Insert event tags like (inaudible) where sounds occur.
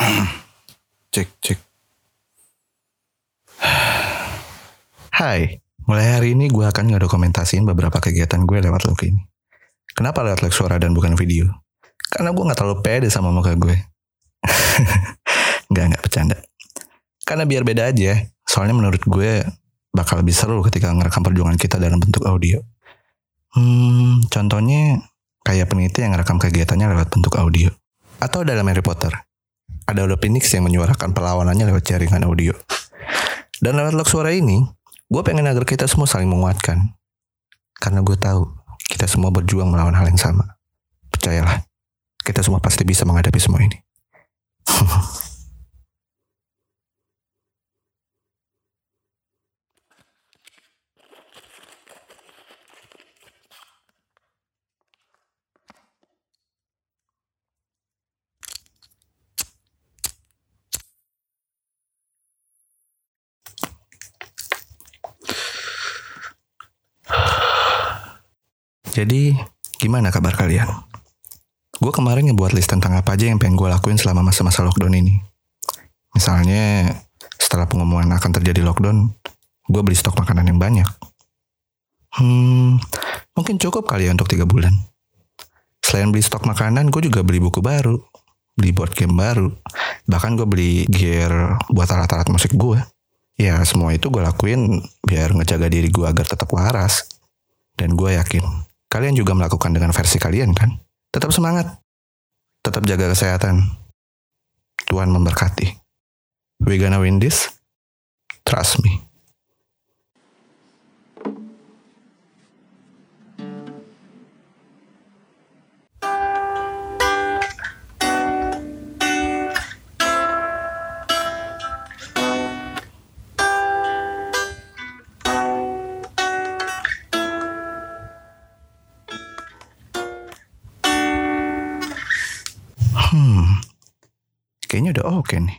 (clears throat) Cek, cek. (sighs) Hai, mulai hari ini gue akan ngedokumentasiin beberapa kegiatan gue lewat log ini. Kenapa lewat log suara dan bukan video? Karena gue gak terlalu pede sama muka gue. (laughs) Gak, gak bercanda. Karena biar beda aja, soalnya menurut gue bakal lebih seru ketika ngerekam perjuangan kita dalam bentuk audio. Hmm, contohnya kayak peneliti yang ngerekam kegiatannya lewat bentuk audio. Atau dalam Harry Potter, ada Udo Phoenix yang menyuarakan perlawanannya lewat jaringan audio. Dan lewat log suara ini, gue pengen agar kita semua saling menguatkan. Karena gue tahu, kita semua berjuang melawan hal yang sama. Percayalah, kita semua pasti bisa menghadapi semua ini. (laughs) Jadi, gimana kabar kalian? Gue kemarin ngebuat list tentang apa aja yang pengen gue lakuin selama masa-masa lockdown ini. Misalnya, setelah pengumuman akan terjadi lockdown, gue beli stok makanan yang banyak. Hmm, mungkin cukup kali ya untuk tiga bulan. Selain beli stok makanan, gue juga beli buku baru, beli board game baru, bahkan gue beli gear buat alat-alat musik gue. Ya, semua itu gue lakuin biar ngejaga diri gue agar tetap waras. Dan gue yakin, kalian juga melakukan dengan versi kalian kan? Tetap semangat. Tetap jaga kesehatan. Tuhan memberkati. We gonna win this? Trust me. Hmm. Kayaknya udah oke nih.